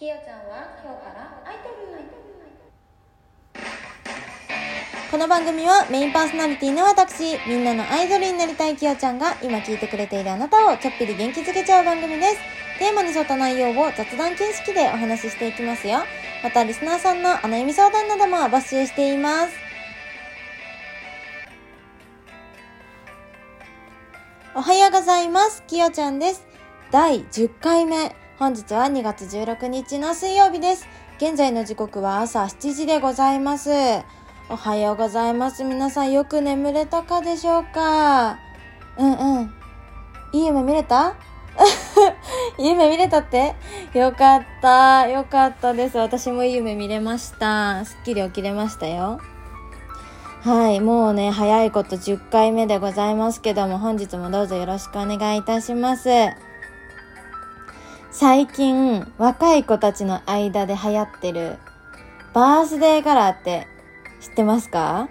きよちゃんは今日からアイドルこの番組はメインパーソナリティの私、みんなのアイドルになりたいきよちゃんが今聞いてくれているあなたをちょっぴり元気づけちゃう番組です。テーマに沿った内容を雑談形式でお話ししていきますよ。またリスナーさんのお悩み相談なども募集しています。おはようございます。きよちゃんです。第10回目。本日は2月16日の水曜日です。現在の時刻は朝7時でございます。おはようございます。皆さんよく眠れたかでしょうか？うんうん。いい夢見れた？いい夢見れたって？よかった。よかったです。私もいい夢見れました。すっきり起きれましたよ。はい。もうね、早いこと10回目でございますけども、本日もどうぞよろしくお願いいたします。最近、若い子たちの間で流行ってる、バースデーカラーって知ってますか？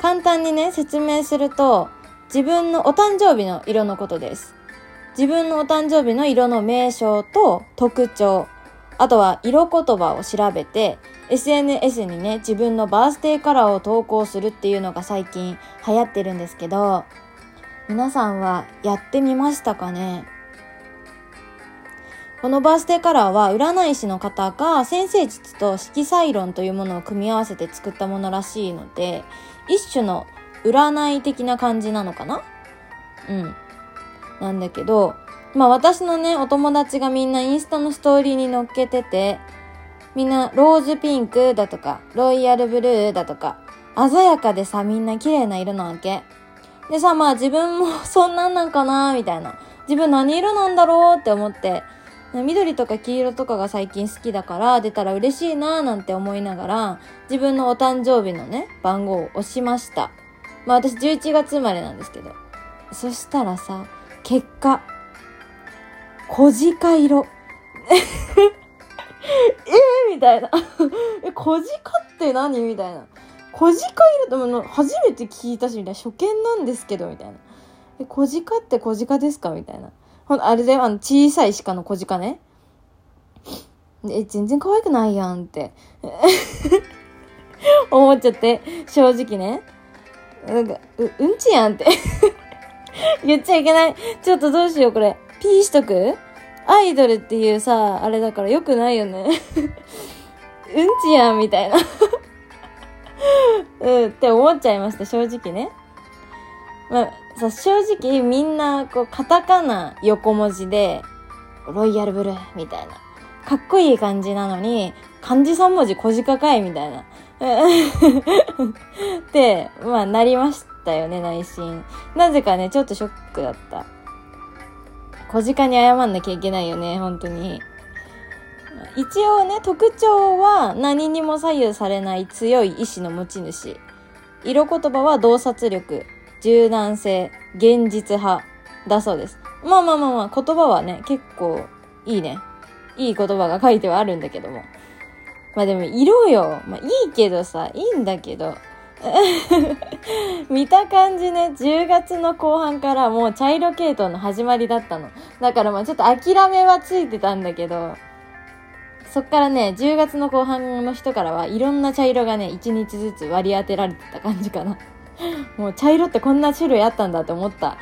簡単にね、説明すると、自分のお誕生日の色のことです。自分のお誕生日の色の名称と特徴、あとは色言葉を調べて、SNS にね、自分のバースデーカラーを投稿するっていうのが最近流行ってるんですけど、皆さんはやってみましたかね？このバースデーカラーは占い師の方が先生術と色彩論というものを組み合わせて作ったものらしいので、一種の占い的な感じなのかな？うん。なんだけど、まあ私のね、お友達がみんなインスタのストーリーに載っけてて、みんなローズピンクだとか、ロイヤルブルーだとか、鮮やかでさ、みんな綺麗な色なわけ。でさ、まあ自分もそんなんなんかなみたいな。自分何色なんだろうって思って、緑とか黄色とかが最近好きだから出たら嬉しいなーなんて思いながら自分のお誕生日のね番号を押しました。まあ私11月生まれなんですけど。そしたらさ結果小鹿色。えー、みたいな。え小鹿って何みたいな。小鹿色ってもう初めて聞いたしみたいな。初見なんですけどみたいな。え小鹿って小鹿ですかみたいな。ほんあれであの小さい鹿の小鹿ね。え、全然可愛くないやんって。思っちゃって、正直ね。なんか、う、うんちやんって。言っちゃいけない。ちょっとどうしよう、これ。ピーしとく？アイドルっていうさ、あれだから良くないよね。うんちやん、みたいな。うん、って思っちゃいました、正直ね。まあ、さ、正直みんな、こう、カタカナ横文字で、ロイヤルブルーみたいな。かっこいい感じなのに、漢字3文字小鹿かいみたいな。って、まあ、なりましたよね、内心。なぜかね、ちょっとショックだった。小鹿に謝んなきゃいけないよね、本当に。一応ね、特徴は何にも左右されない強い意志の持ち主。色言葉は洞察力、柔軟性、現実派だそうです。まあまあまあまあ、言葉はね、結構いいね。いい言葉が書いてはあるんだけども。まあでも色よ。まあいいけどさ、いいんだけど。見た感じね、10月の後半からもう茶色系統の始まりだったの。だからまあちょっと諦めはついてたんだけど、そっからね、10月の後半の人からはいろんな茶色がね、1日ずつ割り当てられてた感じかな。もう茶色ってこんな種類あったんだって思った。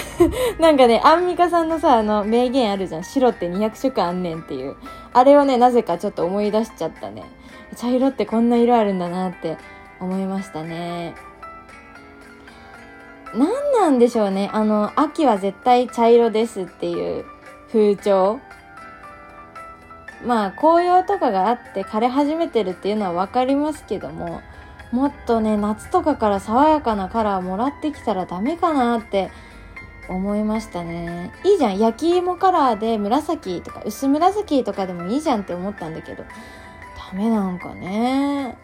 なんかね、アンミカさんのさ、あの、名言あるじゃん。白って200色あんねんっていう。あれをね、なぜかちょっと思い出しちゃったね。茶色ってこんな色あるんだなって思いましたね。なんなんでしょうね。あの、秋は絶対茶色ですっていう風潮。まあ、紅葉とかがあって枯れ始めてるっていうのはわかりますけども、もっとね、夏とかから爽やかなカラーもらってきたらダメかなって思いましたね。いいじゃん。焼き芋カラーで紫とか薄紫とかでもいいじゃんって思ったんだけど、ダメなんかね。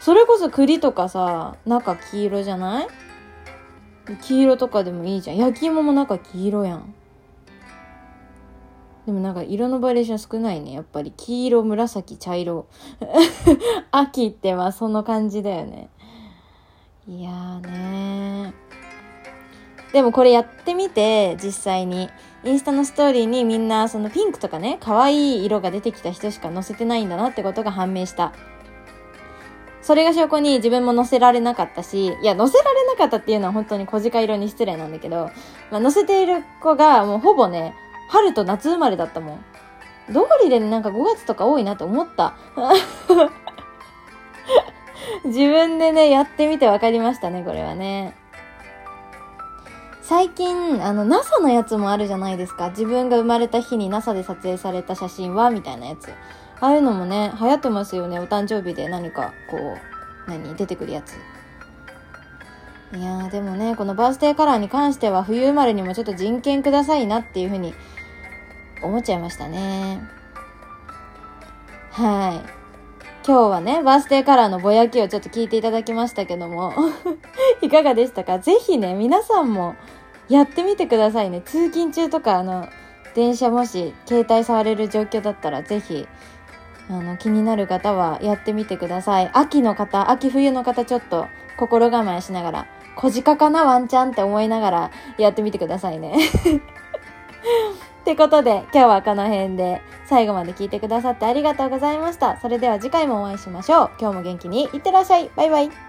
それこそ栗とかさ、中黄色じゃない？黄色とかでもいいじゃん。焼き芋も中黄色やん。でもなんか色のバリエーション少ないね。やっぱり黄色、紫、茶色。秋ってまあその感じだよね。いやーねでもこれやってみて、実際に。インスタのストーリーにみんなそのピンクとかね、可愛い色が出てきた人しか載せてないんだなってことが判明した。それが証拠に自分も載せられなかったし、いや、載せられなかったっていうのは本当に小鹿色に失礼なんだけど、まあ、載せている子がもうほぼね、春と夏生まれだったもん。通りでなんか5月とか多いなって思った。自分でね、やってみて分かりましたね、これはね。最近、あの、NASA のやつもあるじゃないですか。自分が生まれた日に NASA で撮影された写真は、みたいなやつ。ああいうのもね、流行ってますよね。お誕生日で何か、こう、何、出てくるやつ。いやー、でもね、このバースデーカラーに関しては、冬生まれにもちょっと人権くださいなっていうふうに思っちゃいましたね。はい。今日はね、バースデーカラーのぼやきをちょっと聞いていただきましたけども いかがでしたか？ぜひね、皆さんもやってみてくださいね。通勤中とか、あの、電車もし携帯触れる状況だったら、ぜひ、あの、気になる方はやってみてください。秋の方、秋冬の方ちょっと心構えしながら、小鹿かな？ワンチャンって思いながらやってみてくださいね。ってことで、今日はこの辺で最後まで聞いてくださってありがとうございました。それでは次回もお会いしましょう。今日も元気にいってらっしゃい。バイバイ。